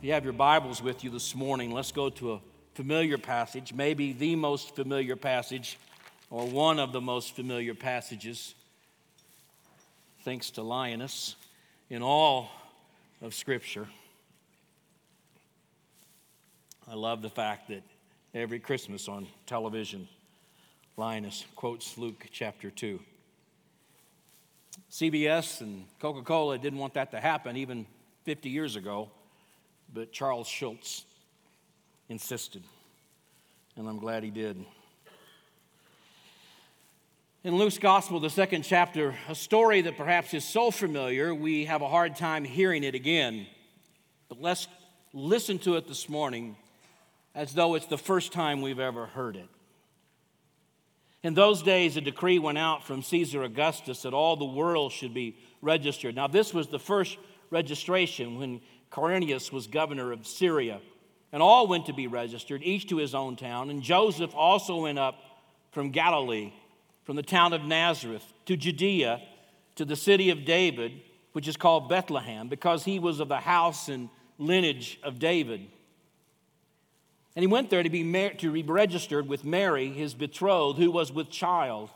If you have your Bibles with you this morning, let's go to a familiar passage, maybe the most familiar passage, or one of the most familiar passages, thanks to Linus, in all of Scripture. I love the fact that every Christmas on television, Linus quotes Luke chapter 2. CBS and Coca Cola didn't want that to happen even 50 years ago but Charles Schulz insisted, and I'm glad he did. In Luke's Gospel, the second chapter, a story that perhaps is so familiar we have a hard time hearing it again. But let's listen to it this morning as though it's the first time we've ever heard it. In those days, a decree went out from Caesar Augustus that all the world should be registered. Now, this was the first registration when Quirinius was governor of Syria. And all went to be registered, each to his own town. And Joseph also went up from Galilee, from the town of Nazareth, to Judea, to the city of David, which is called Bethlehem, because he was of the house and lineage of David. And he went there to be, mar- to be registered with Mary, his betrothed, who was with child.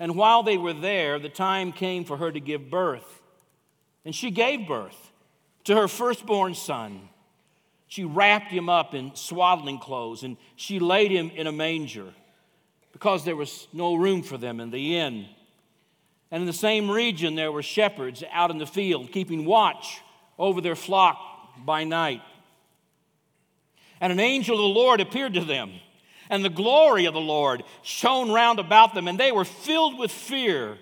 And while they were there, the time came for her to give birth. And she gave birth to her firstborn son. She wrapped him up in swaddling clothes and she laid him in a manger because there was no room for them in the inn. And in the same region, there were shepherds out in the field keeping watch over their flock by night. And an angel of the Lord appeared to them, and the glory of the Lord shone round about them, and they were filled with fear.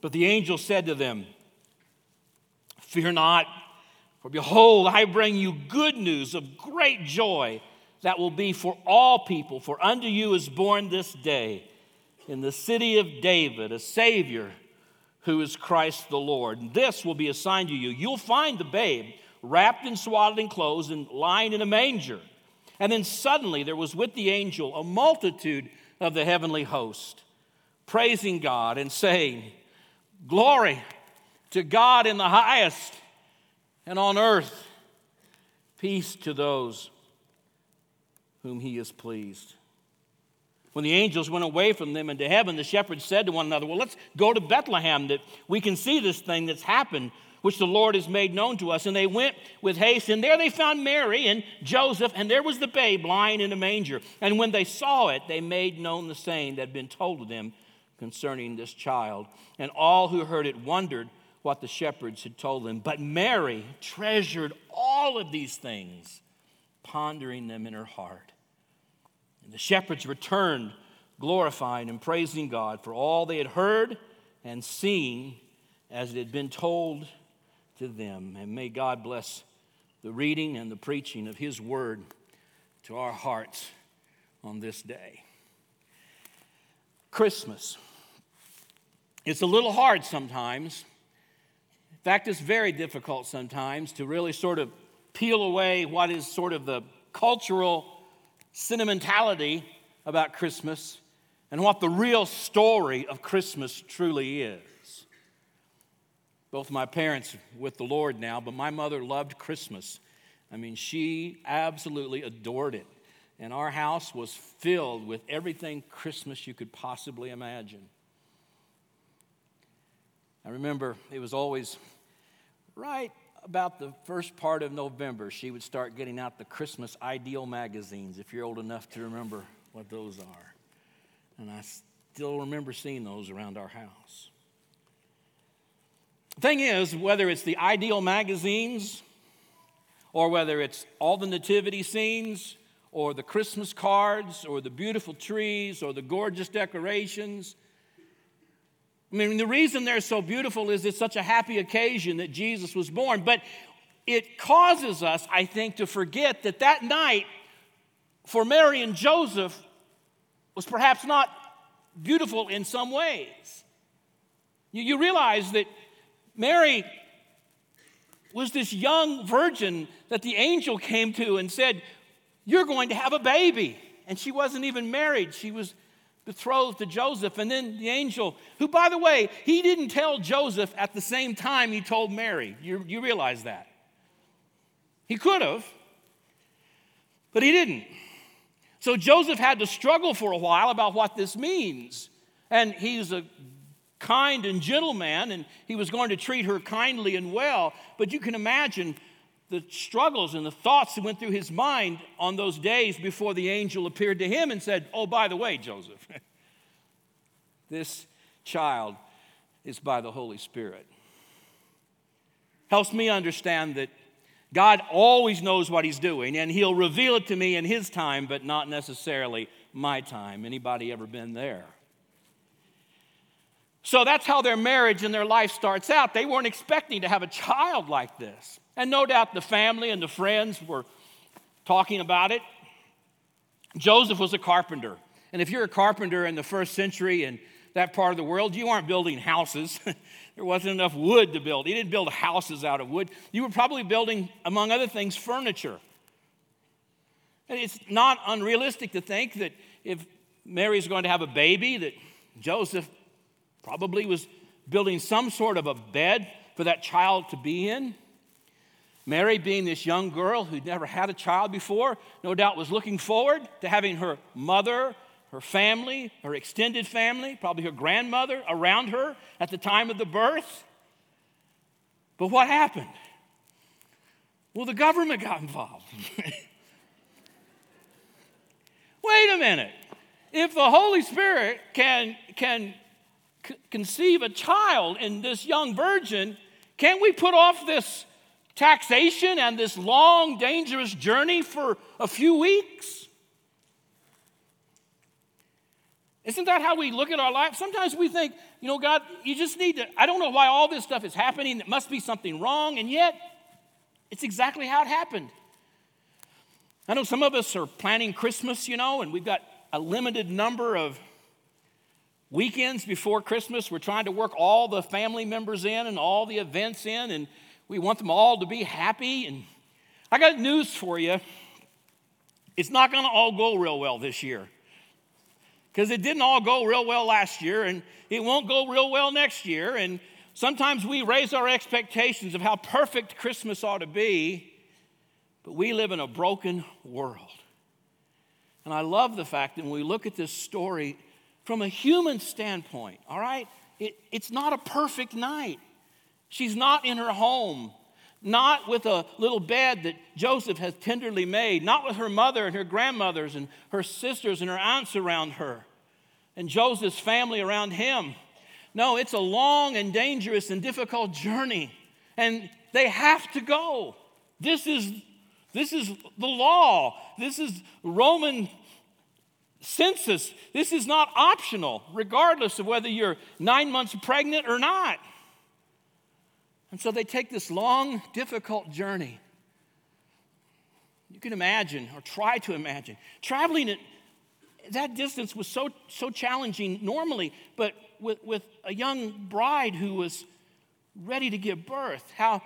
But the angel said to them, Fear not, for behold, I bring you good news of great joy that will be for all people. For unto you is born this day in the city of David a Savior who is Christ the Lord. And this will be a sign to you. You'll find the babe wrapped in swaddling clothes and lying in a manger. And then suddenly there was with the angel a multitude of the heavenly host, praising God and saying, Glory to God in the highest, and on earth, peace to those whom he is pleased. When the angels went away from them into heaven, the shepherds said to one another, Well, let's go to Bethlehem that we can see this thing that's happened, which the Lord has made known to us. And they went with haste, and there they found Mary and Joseph, and there was the babe lying in a manger. And when they saw it, they made known the saying that had been told to them concerning this child. And all who heard it wondered what the shepherds had told them. But Mary treasured all of these things, pondering them in her heart. And the shepherds returned, glorifying and praising God for all they had heard and seen as it had been told to them. And may God bless the reading and the preaching of His word to our hearts on this day. Christmas. It's a little hard sometimes in fact, it's very difficult sometimes to really sort of peel away what is sort of the cultural sentimentality about Christmas and what the real story of Christmas truly is. Both my parents with the Lord now, but my mother loved Christmas. I mean, she absolutely adored it. And our house was filled with everything Christmas you could possibly imagine. I remember it was always right about the first part of November, she would start getting out the Christmas Ideal magazines, if you're old enough to remember what those are. And I still remember seeing those around our house. The thing is, whether it's the Ideal magazines, or whether it's all the nativity scenes, or the Christmas cards, or the beautiful trees, or the gorgeous decorations, I mean, the reason they're so beautiful is it's such a happy occasion that Jesus was born. But it causes us, I think, to forget that that night for Mary and Joseph was perhaps not beautiful in some ways. You, you realize that Mary was this young virgin that the angel came to and said, You're going to have a baby. And she wasn't even married, she was betrothed to Joseph. And then the angel, who, by the way, he didn't tell Joseph at the same time he told Mary. You, you realize that. He could have, but he didn't. So Joseph had to struggle for a while about what this means. And he's a kind and gentle man, and he was going to treat her kindly and well. But you can imagine the struggles and the thoughts that went through his mind on those days before the angel appeared to him and said, Oh, by the way, Joseph, this child is by the Holy Spirit. Helps me understand that God always knows what he's doing and he'll reveal it to me in his time, but not necessarily my time. Anybody ever been there? So that's how their marriage and their life starts out. They weren't expecting to have a child like this. And no doubt the family and the friends were talking about it. Joseph was a carpenter. And if you're a carpenter in the first century in that part of the world, you aren't building houses. there wasn't enough wood to build. You didn't build houses out of wood. You were probably building, among other things, furniture. And it's not unrealistic to think that if Mary's going to have a baby, that Joseph probably was building some sort of a bed for that child to be in. Mary, being this young girl who'd never had a child before, no doubt was looking forward to having her mother, her family, her extended family, probably her grandmother around her at the time of the birth. But what happened? Well, the government got involved. Wait a minute. If the Holy Spirit can, can conceive a child in this young virgin, can't we put off this taxation and this long, dangerous journey for a few weeks? Isn't that how we look at our life? Sometimes we think, you know, God, you just need to, I don't know why all this stuff is happening. It must be something wrong. And yet, it's exactly how it happened. I know some of us are planning Christmas, you know, and we've got a limited number of weekends before Christmas. We're trying to work all the family members in and all the events in. And we want them all to be happy. And I got news for you it's not going to all go real well this year. Because it didn't all go real well last year, and it won't go real well next year. And sometimes we raise our expectations of how perfect Christmas ought to be, but we live in a broken world. And I love the fact that when we look at this story from a human standpoint, all right, it, it's not a perfect night. She's not in her home, not with a little bed that Joseph has tenderly made, not with her mother and her grandmothers and her sisters and her aunts around her, and Joseph's family around him. No, it's a long and dangerous and difficult journey, and they have to go. This is, this is the law. This is Roman census. This is not optional, regardless of whether you're nine months pregnant or not. And so they take this long, difficult journey. You can imagine, or try to imagine, traveling at That distance was so, so challenging normally, but with, with a young bride who was ready to give birth, how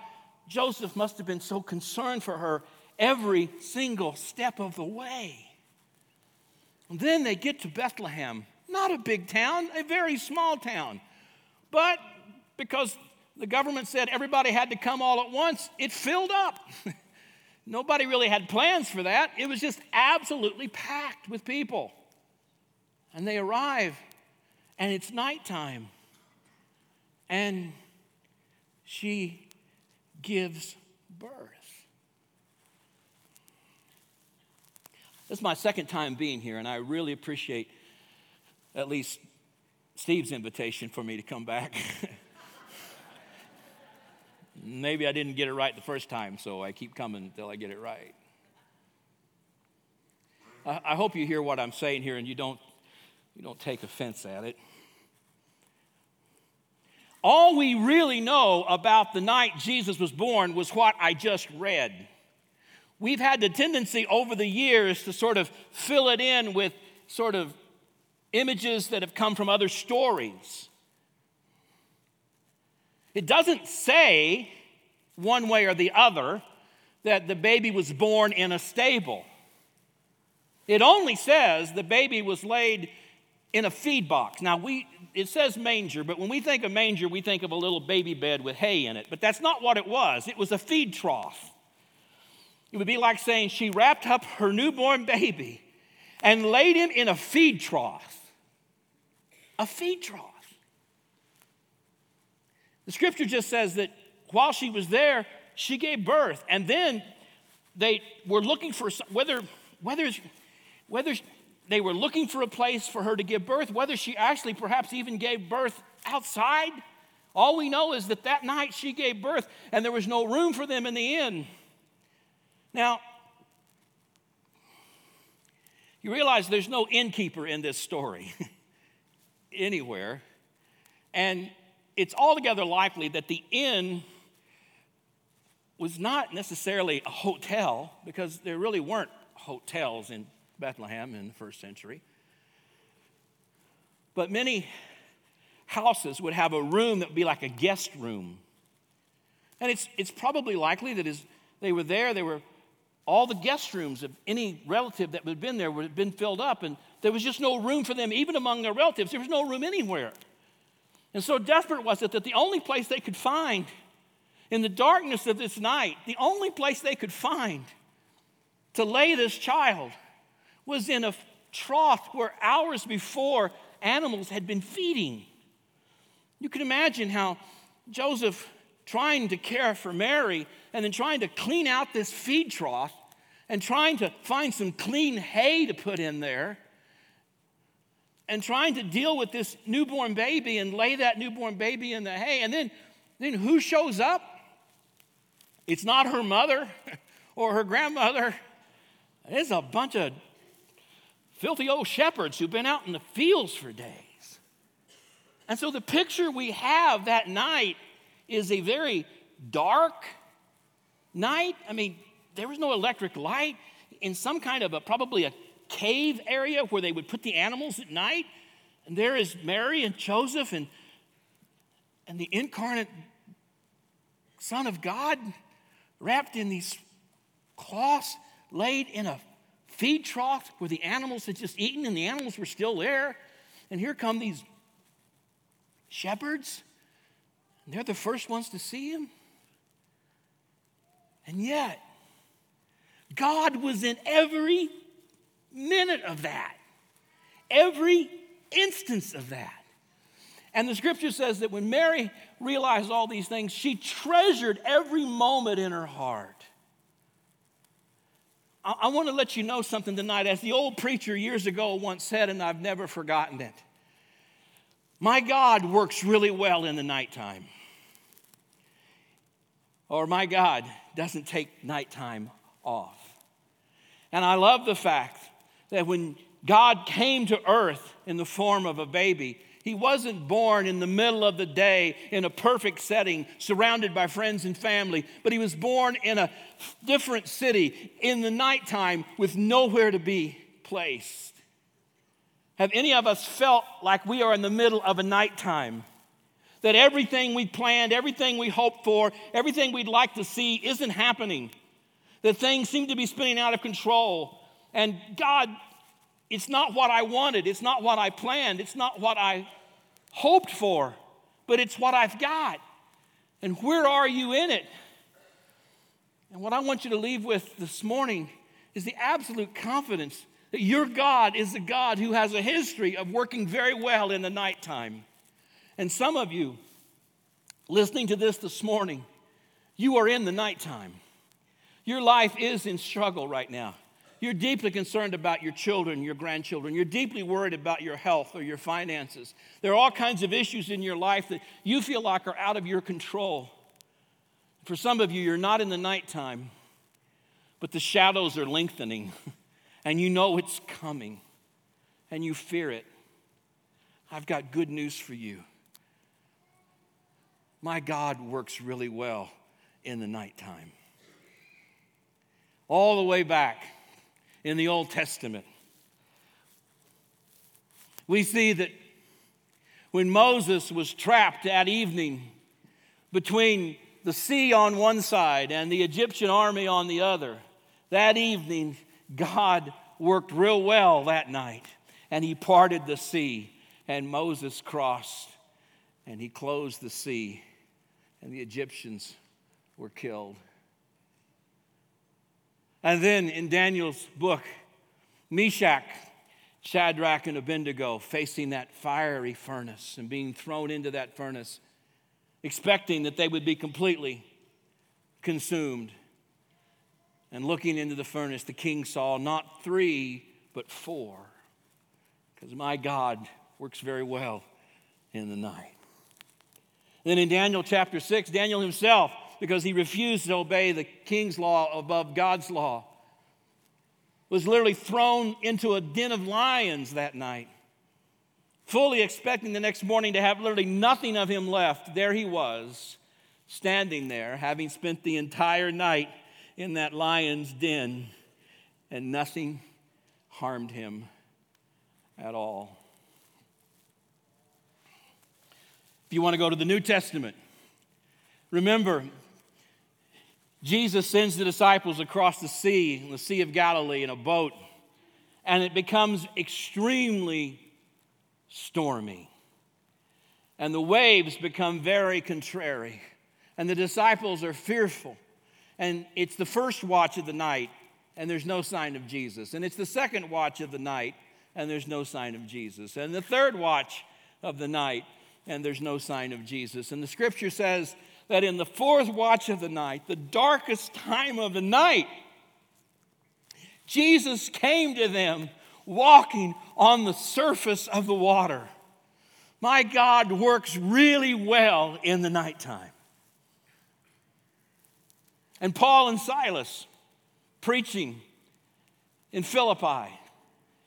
Joseph must have been so concerned for her every single step of the way. And then they get to Bethlehem, not a big town, a very small town. But because the government said everybody had to come all at once, it filled up. Nobody really had plans for that. It was just absolutely packed with people. And they arrive, and it's nighttime. And she gives birth. This is my second time being here, and I really appreciate at least Steve's invitation for me to come back. Maybe I didn't get it right the first time, so I keep coming until I get it right. I hope you hear what I'm saying here and you don't, you don't take offense at it. All we really know about the night Jesus was born was what I just read. We've had the tendency over the years to sort of fill it in with sort of images that have come from other stories. It doesn't say one way or the other that the baby was born in a stable. It only says the baby was laid in a feed box. Now, we, it says manger, but when we think of manger, we think of a little baby bed with hay in it. But that's not what it was, it was a feed trough. It would be like saying she wrapped up her newborn baby and laid him in a feed trough. A feed trough. The scripture just says that while she was there, she gave birth. And then they were looking for whether, whether, whether they were looking for a place for her to give birth, whether she actually perhaps even gave birth outside. All we know is that that night she gave birth and there was no room for them in the inn. Now, you realize there's no innkeeper in this story anywhere. And it's altogether likely that the inn was not necessarily a hotel because there really weren't hotels in Bethlehem in the first century. But many houses would have a room that would be like a guest room. And it's, it's probably likely that as they were there, they were all the guest rooms of any relative that had been there would have been filled up, and there was just no room for them, even among their relatives. There was no room anywhere. And so desperate was it that the only place they could find in the darkness of this night, the only place they could find to lay this child was in a trough where hours before animals had been feeding. You can imagine how Joseph, trying to care for Mary and then trying to clean out this feed trough and trying to find some clean hay to put in there and trying to deal with this newborn baby and lay that newborn baby in the hay. And then, then who shows up? It's not her mother or her grandmother. It's a bunch of filthy old shepherds who've been out in the fields for days. And so the picture we have that night is a very dark night. I mean, there was no electric light in some kind of a probably a cave area where they would put the animals at night. And there is Mary and Joseph and, and the incarnate Son of God wrapped in these cloths, laid in a feed trough where the animals had just eaten and the animals were still there. And here come these shepherds, and they're the first ones to see him. And yet, God was in every minute of that, every instance of that. And the scripture says that when Mary realized all these things, she treasured every moment in her heart. I, I want to let you know something tonight. As the old preacher years ago once said, and I've never forgotten it My God works really well in the nighttime. Or my God doesn't take nighttime off. And I love the fact that when God came to earth in the form of a baby, he wasn't born in the middle of the day in a perfect setting, surrounded by friends and family, but he was born in a different city in the nighttime with nowhere to be placed. Have any of us felt like we are in the middle of a nighttime? That everything we planned, everything we hoped for, everything we'd like to see isn't happening. That things seem to be spinning out of control. And God it's not what I wanted, it's not what I planned, it's not what I hoped for, but it's what I've got. And where are you in it? And what I want you to leave with this morning is the absolute confidence that your God is a God who has a history of working very well in the nighttime. And some of you listening to this this morning, you are in the nighttime. Your life is in struggle right now. You're deeply concerned about your children, your grandchildren. You're deeply worried about your health or your finances. There are all kinds of issues in your life that you feel like are out of your control. For some of you, you're not in the nighttime, but the shadows are lengthening, and you know it's coming, and you fear it. I've got good news for you. My God works really well in the nighttime. All the way back in the Old Testament. We see that when Moses was trapped that evening between the sea on one side and the Egyptian army on the other, that evening, God worked real well that night and he parted the sea and Moses crossed and he closed the sea and the Egyptians were killed. And then in Daniel's book, Meshach, Shadrach, and Abednego facing that fiery furnace and being thrown into that furnace, expecting that they would be completely consumed. And looking into the furnace, the king saw not three, but four. Because my God works very well in the night. Then in Daniel chapter 6, Daniel himself, because he refused to obey the king's law above God's law, was literally thrown into a den of lions that night. Fully expecting the next morning to have literally nothing of him left, there he was, standing there, having spent the entire night in that lion's den, and nothing harmed him at all. You want to go to the New Testament, remember, Jesus sends the disciples across the sea, the Sea of Galilee, in a boat, and it becomes extremely stormy. And the waves become very contrary, and the disciples are fearful. And it's the first watch of the night, and there's no sign of Jesus. And it's the second watch of the night, and there's no sign of Jesus. And the third watch of the night, and there's no sign of Jesus. And the scripture says that in the fourth watch of the night, the darkest time of the night, Jesus came to them walking on the surface of the water. My God works really well in the nighttime. And Paul and Silas preaching in Philippi.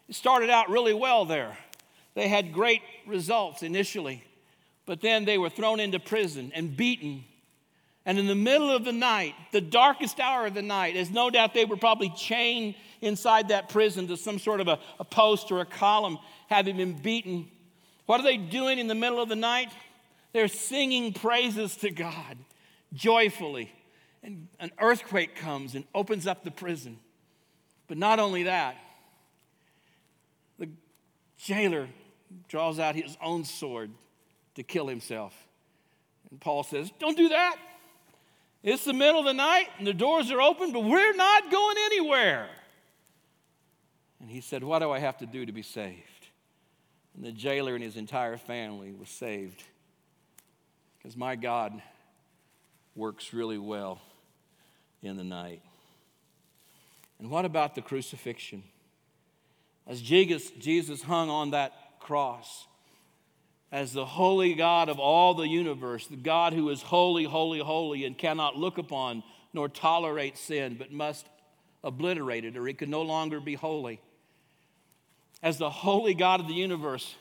It started out really well there. They had great results initially. But then they were thrown into prison and beaten. And in the middle of the night, the darkest hour of the night, as no doubt they were probably chained inside that prison to some sort of a, a post or a column, having been beaten. What are they doing in the middle of the night? They're singing praises to God joyfully. And an earthquake comes and opens up the prison. But not only that, the jailer draws out his own sword to kill himself. And Paul says, Don't do that. It's the middle of the night and the doors are open, but we're not going anywhere. And he said, What do I have to do to be saved? And the jailer and his entire family was saved. Because my God works really well in the night. And what about the crucifixion? As Jesus, Jesus hung on that cross, as the holy God of all the universe, the God who is holy, holy, holy, and cannot look upon nor tolerate sin, but must obliterate it, or it can no longer be holy. As the holy God of the universe,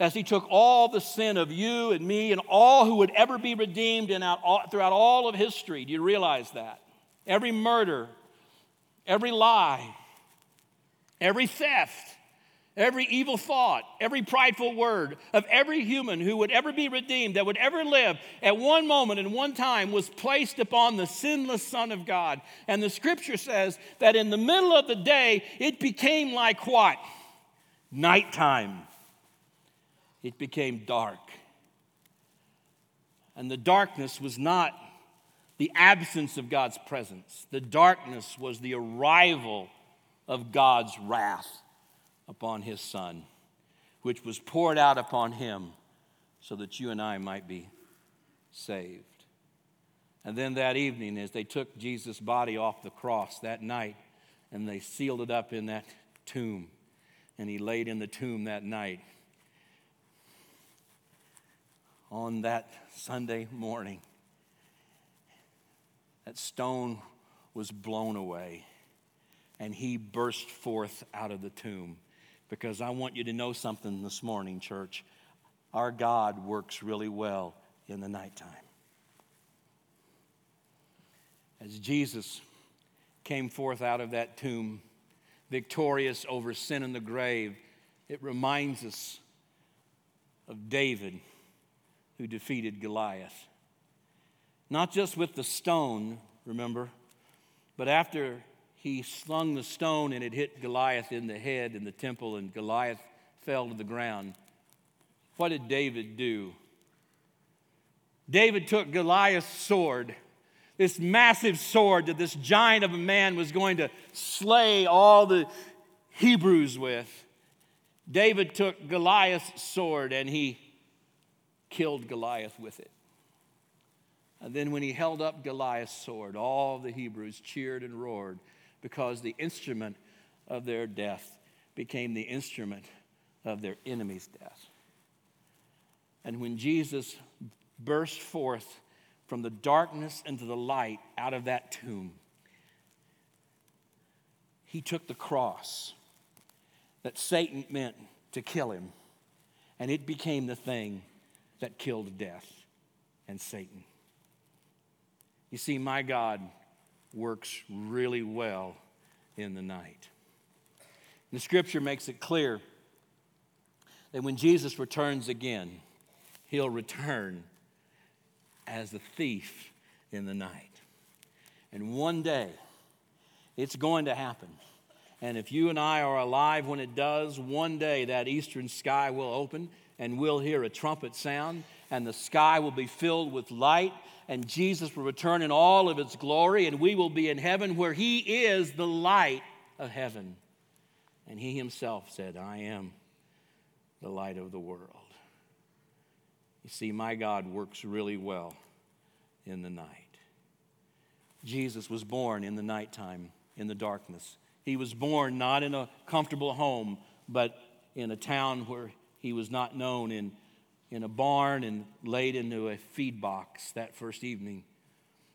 as he took all the sin of you and me and all who would ever be redeemed in out, throughout all of history. Do you realize that? Every murder, every lie, every theft, every evil thought, every prideful word of every human who would ever be redeemed, that would ever live at one moment and one time was placed upon the sinless Son of God. And the scripture says that in the middle of the day, it became like what? Nighttime. It became dark. And the darkness was not the absence of God's presence, the darkness was the arrival of God's wrath upon his son, which was poured out upon him so that you and I might be saved. And then that evening, as they took Jesus' body off the cross that night and they sealed it up in that tomb, and he laid in the tomb that night, on that Sunday morning, that stone was blown away and he burst forth out of the tomb because I want you to know something this morning, church. Our God works really well in the nighttime. As Jesus came forth out of that tomb, victorious over sin and the grave, it reminds us of David who defeated Goliath. Not just with the stone, remember, but after he slung the stone and it hit Goliath in the head in the temple, and Goliath fell to the ground. What did David do? David took Goliath's sword, this massive sword that this giant of a man was going to slay all the Hebrews with. David took Goliath's sword and he killed Goliath with it. And then, when he held up Goliath's sword, all the Hebrews cheered and roared because the instrument of their death became the instrument of their enemy's death. And when Jesus burst forth from the darkness into the light out of that tomb, he took the cross that Satan meant to kill him, and it became the thing that killed death and Satan. You see, my God works really well in the night. The scripture makes it clear that when Jesus returns again, he'll return as a thief in the night. And one day, it's going to happen. And if you and I are alive when it does, one day that eastern sky will open and we'll hear a trumpet sound, and the sky will be filled with light, and Jesus will return in all of its glory, and we will be in heaven where He is the light of heaven. And He Himself said, I am the light of the world. You see, my God works really well in the night. Jesus was born in the nighttime, in the darkness. He was born not in a comfortable home, but in a town where he was not known, in, in a barn and laid into a feed box that first evening.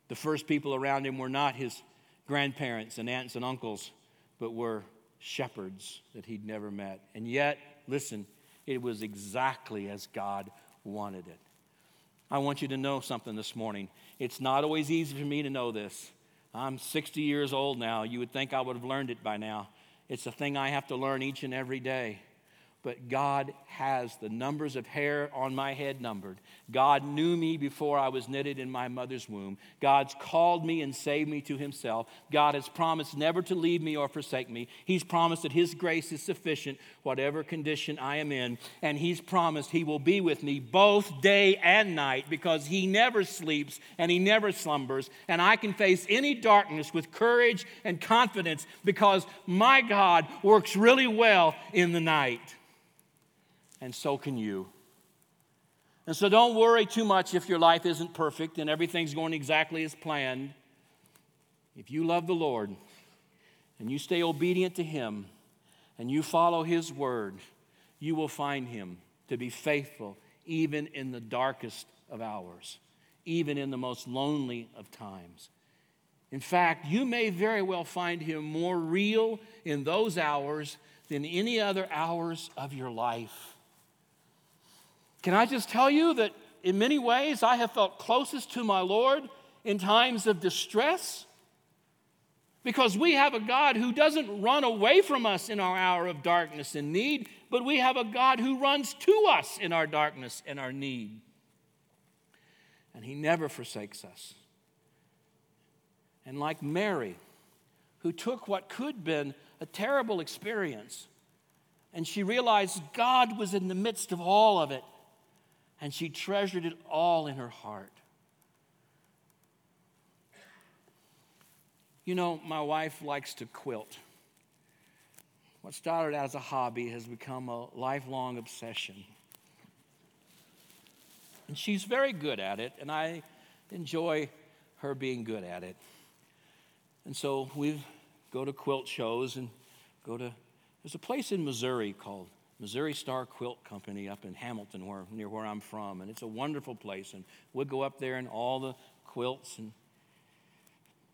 The first people around him were not his grandparents and aunts and uncles, but were shepherds that he'd never met. And yet, listen, it was exactly as God wanted it. I want you to know something this morning. It's not always easy for me to know this. I'm 60 years old now. You would think I would have learned it by now. It's a thing I have to learn each and every day but God has the numbers of hair on my head numbered. God knew me before I was knitted in my mother's womb. God's called me and saved me to Himself. God has promised never to leave me or forsake me. He's promised that His grace is sufficient, whatever condition I am in. And He's promised He will be with me both day and night because He never sleeps and He never slumbers. And I can face any darkness with courage and confidence because my God works really well in the night and so can you. And so don't worry too much if your life isn't perfect and everything's going exactly as planned. If you love the Lord and you stay obedient to Him and you follow His word, you will find Him to be faithful even in the darkest of hours, even in the most lonely of times. In fact, you may very well find Him more real in those hours than any other hours of your life. Can I just tell you that in many ways I have felt closest to my Lord in times of distress? Because we have a God who doesn't run away from us in our hour of darkness and need, but we have a God who runs to us in our darkness and our need. And He never forsakes us. And like Mary, who took what could have been a terrible experience, and she realized God was in the midst of all of it, and she treasured it all in her heart. You know, my wife likes to quilt. What started out as a hobby has become a lifelong obsession. And she's very good at it, and I enjoy her being good at it. And so we go to quilt shows and go to, there's a place in Missouri called Missouri Star Quilt Company up in Hamilton, where, near where I'm from. And it's a wonderful place. And we'd go up there and all the quilts. And,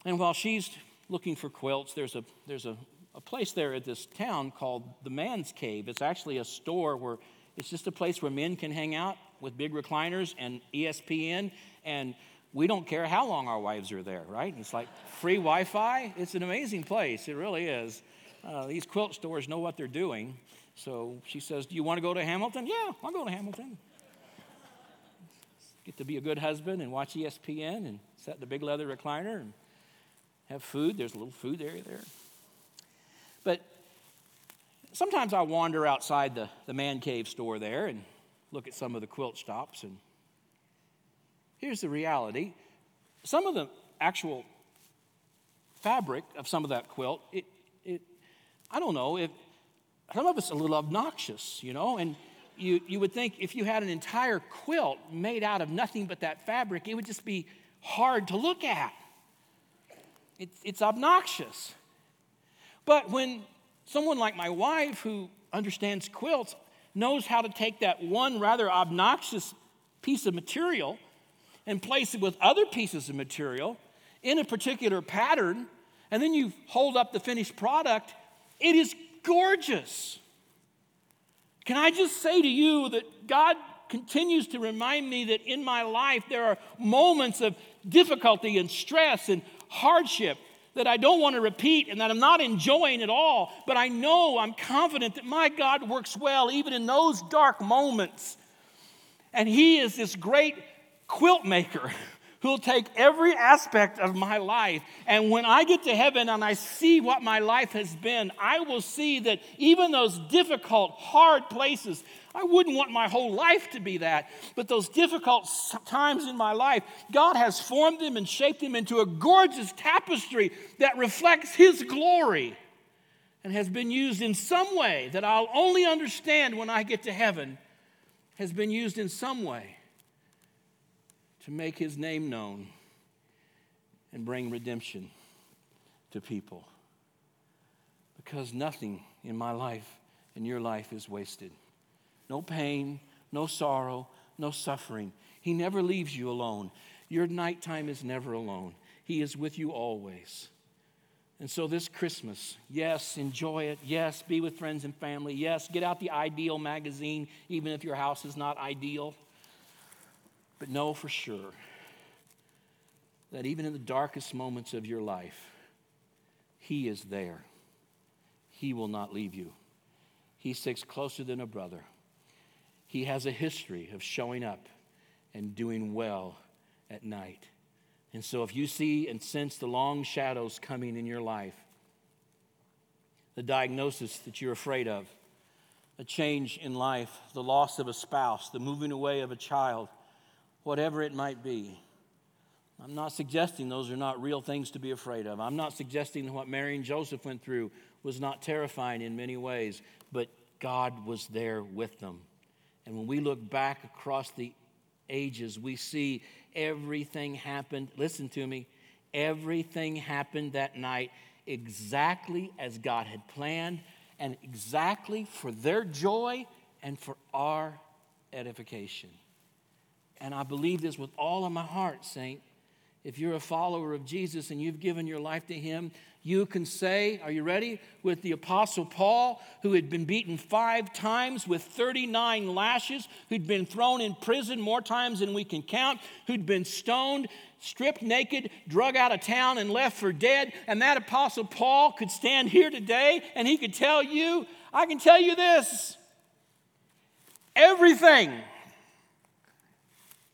and while she's looking for quilts, there's, a, there's a, a place there at this town called the Man's Cave. It's actually a store where it's just a place where men can hang out with big recliners and ESPN. And we don't care how long our wives are there, right? It's like free Wi Fi. It's an amazing place. It really is. Uh, these quilt stores know what they're doing. So she says, Do you want to go to Hamilton? Yeah, I'll go to Hamilton. Get to be a good husband and watch ESPN and sit in the big leather recliner and have food. There's a little food area there. But sometimes I wander outside the, the man cave store there and look at some of the quilt shops. And here's the reality some of the actual fabric of some of that quilt, it, I don't know, if some of it's a little obnoxious, you know, and you, you would think if you had an entire quilt made out of nothing but that fabric, it would just be hard to look at. It's, it's obnoxious. But when someone like my wife, who understands quilts, knows how to take that one rather obnoxious piece of material and place it with other pieces of material in a particular pattern, and then you hold up the finished product, it is gorgeous. Can I just say to you that God continues to remind me that in my life there are moments of difficulty and stress and hardship that I don't want to repeat and that I'm not enjoying at all, but I know, I'm confident that my God works well even in those dark moments. And He is this great quilt maker who'll take every aspect of my life. And when I get to heaven and I see what my life has been, I will see that even those difficult, hard places, I wouldn't want my whole life to be that, but those difficult times in my life, God has formed them and shaped them into a gorgeous tapestry that reflects His glory and has been used in some way that I'll only understand when I get to heaven, has been used in some way to make his name known and bring redemption to people. Because nothing in my life and your life is wasted. No pain, no sorrow, no suffering. He never leaves you alone. Your nighttime is never alone. He is with you always. And so, this Christmas, yes, enjoy it. Yes, be with friends and family. Yes, get out the Ideal magazine, even if your house is not ideal. But know for sure that even in the darkest moments of your life, He is there. He will not leave you. He sticks closer than a brother. He has a history of showing up and doing well at night. And so, if you see and sense the long shadows coming in your life, the diagnosis that you're afraid of, a change in life, the loss of a spouse, the moving away of a child, whatever it might be. I'm not suggesting those are not real things to be afraid of. I'm not suggesting what Mary and Joseph went through was not terrifying in many ways, but God was there with them. And when we look back across the ages, we see everything happened. Listen to me. Everything happened that night exactly as God had planned and exactly for their joy and for our edification. And I believe this with all of my heart, Saint. If you're a follower of Jesus and you've given your life to Him, you can say, Are you ready? With the Apostle Paul, who had been beaten five times with 39 lashes, who'd been thrown in prison more times than we can count, who'd been stoned, stripped naked, drug out of town, and left for dead. And that Apostle Paul could stand here today and he could tell you, I can tell you this everything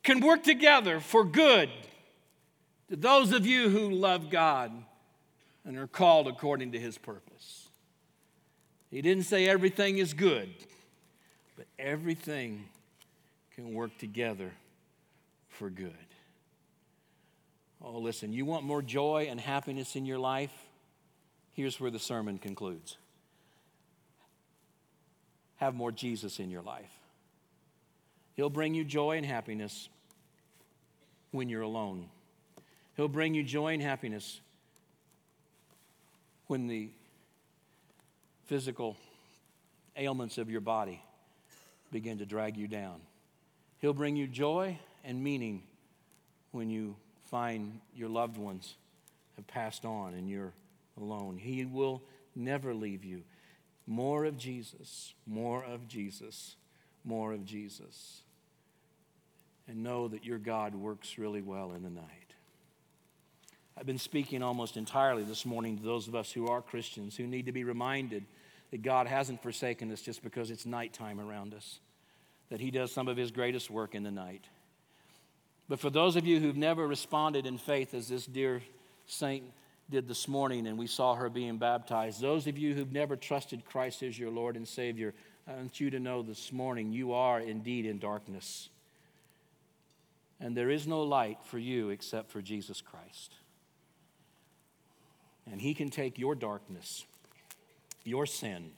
can work together for good to those of you who love God and are called according to his purpose. He didn't say everything is good, but everything can work together for good. Oh, listen, you want more joy and happiness in your life? Here's where the sermon concludes have more Jesus in your life. He'll bring you joy and happiness when you're alone. He'll bring you joy and happiness when the physical ailments of your body begin to drag you down. He'll bring you joy and meaning when you find your loved ones have passed on and you're alone. He will never leave you. More of Jesus, more of Jesus, more of Jesus and know that your God works really well in the night. I've been speaking almost entirely this morning to those of us who are Christians who need to be reminded that God hasn't forsaken us just because it's nighttime around us, that He does some of His greatest work in the night. But for those of you who've never responded in faith, as this dear saint did this morning, and we saw her being baptized, those of you who've never trusted Christ as your Lord and Savior, I want you to know this morning you are indeed in darkness and there is no light for you except for Jesus Christ. And He can take your darkness, your sin,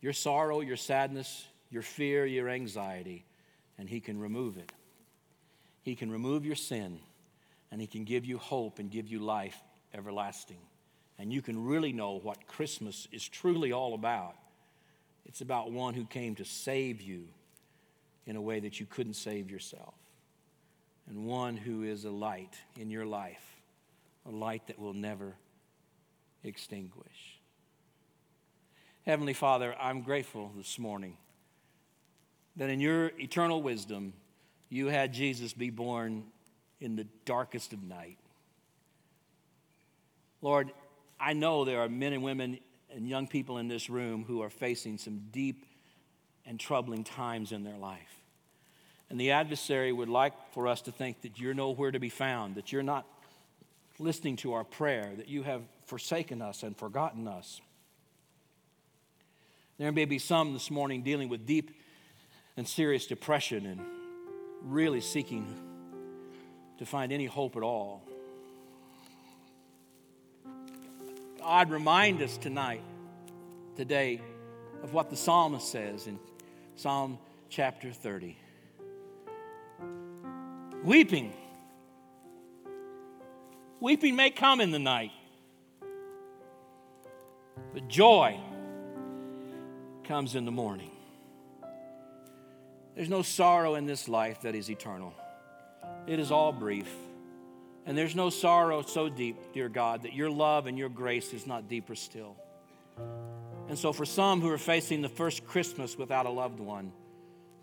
your sorrow, your sadness, your fear, your anxiety, and He can remove it. He can remove your sin, and He can give you hope and give you life everlasting. And you can really know what Christmas is truly all about. It's about one who came to save you in a way that you couldn't save yourself, and one who is a light in your life, a light that will never extinguish. Heavenly Father, I'm grateful this morning that in your eternal wisdom, you had Jesus be born in the darkest of night. Lord, I know there are men and women and young people in this room who are facing some deep and troubling times in their life. And the adversary would like for us to think that you're nowhere to be found, that you're not listening to our prayer, that you have forsaken us and forgotten us. There may be some this morning dealing with deep and serious depression and really seeking to find any hope at all. God, remind us tonight, today, of what the psalmist says in Psalm chapter 30. Weeping. Weeping may come in the night, but joy comes in the morning. There's no sorrow in this life that is eternal, it is all brief. And there's no sorrow so deep, dear God, that your love and your grace is not deeper still. And so, for some who are facing the first Christmas without a loved one,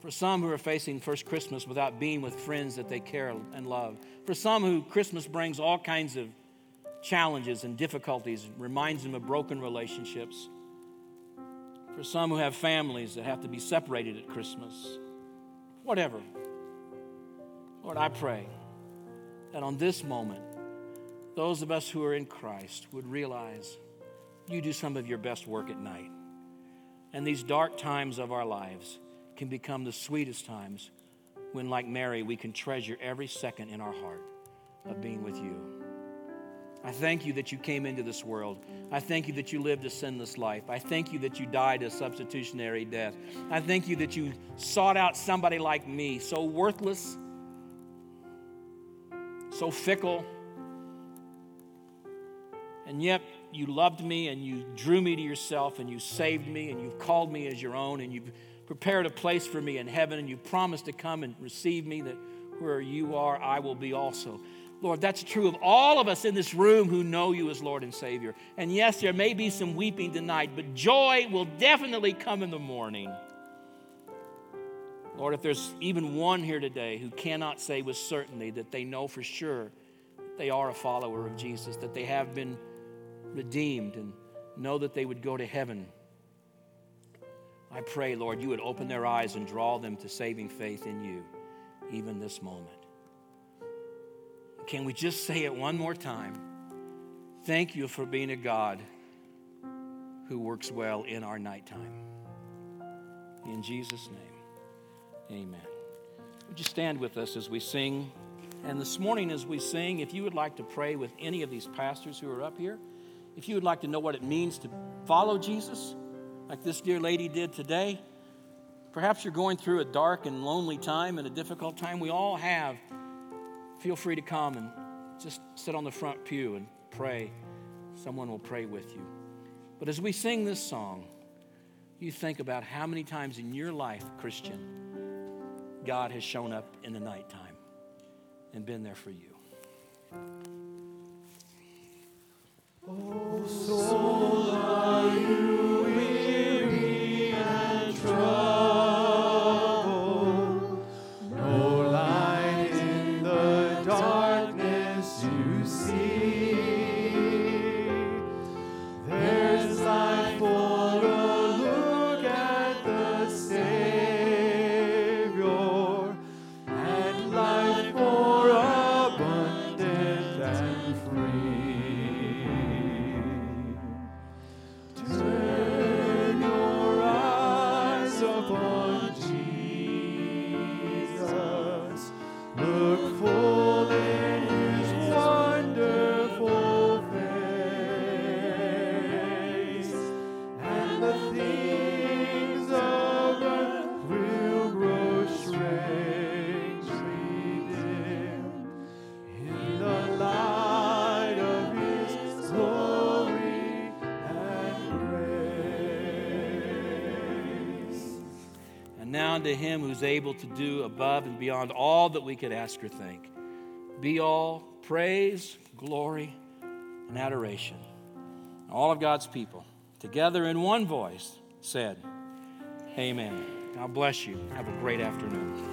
for some who are facing first Christmas without being with friends that they care and love, for some who Christmas brings all kinds of challenges and difficulties, reminds them of broken relationships, for some who have families that have to be separated at Christmas, whatever. Lord, I pray that on this moment, those of us who are in Christ would realize you do some of your best work at night. And these dark times of our lives can become the sweetest times when, like Mary, we can treasure every second in our heart of being with you. I thank you that you came into this world. I thank you that you lived a sinless life. I thank you that you died a substitutionary death. I thank you that you sought out somebody like me, so worthless so fickle. And yet you loved me and you drew me to yourself and you saved me and you've called me as your own and you've prepared a place for me in heaven and you promised to come and receive me that where you are, I will be also. Lord, that's true of all of us in this room who know you as Lord and Savior. And yes, there may be some weeping tonight, but joy will definitely come in the morning. Lord, if there's even one here today who cannot say with certainty that they know for sure they are a follower of Jesus, that they have been redeemed and know that they would go to heaven, I pray, Lord, you would open their eyes and draw them to saving faith in you, even this moment. Can we just say it one more time? Thank you for being a God who works well in our nighttime. In Jesus' name. Amen. Would you stand with us as we sing? And this morning, as we sing, if you would like to pray with any of these pastors who are up here, if you would like to know what it means to follow Jesus, like this dear lady did today, perhaps you're going through a dark and lonely time and a difficult time. We all have. Feel free to come and just sit on the front pew and pray. Someone will pray with you. But as we sing this song, you think about how many times in your life, Christian, God has shown up in the nighttime and been there for you. Oh, soul, unto him who's able to do above and beyond all that we could ask or think. Be all praise, glory, and adoration. All of God's people, together in one voice, said, Amen. God bless you. Have a great afternoon.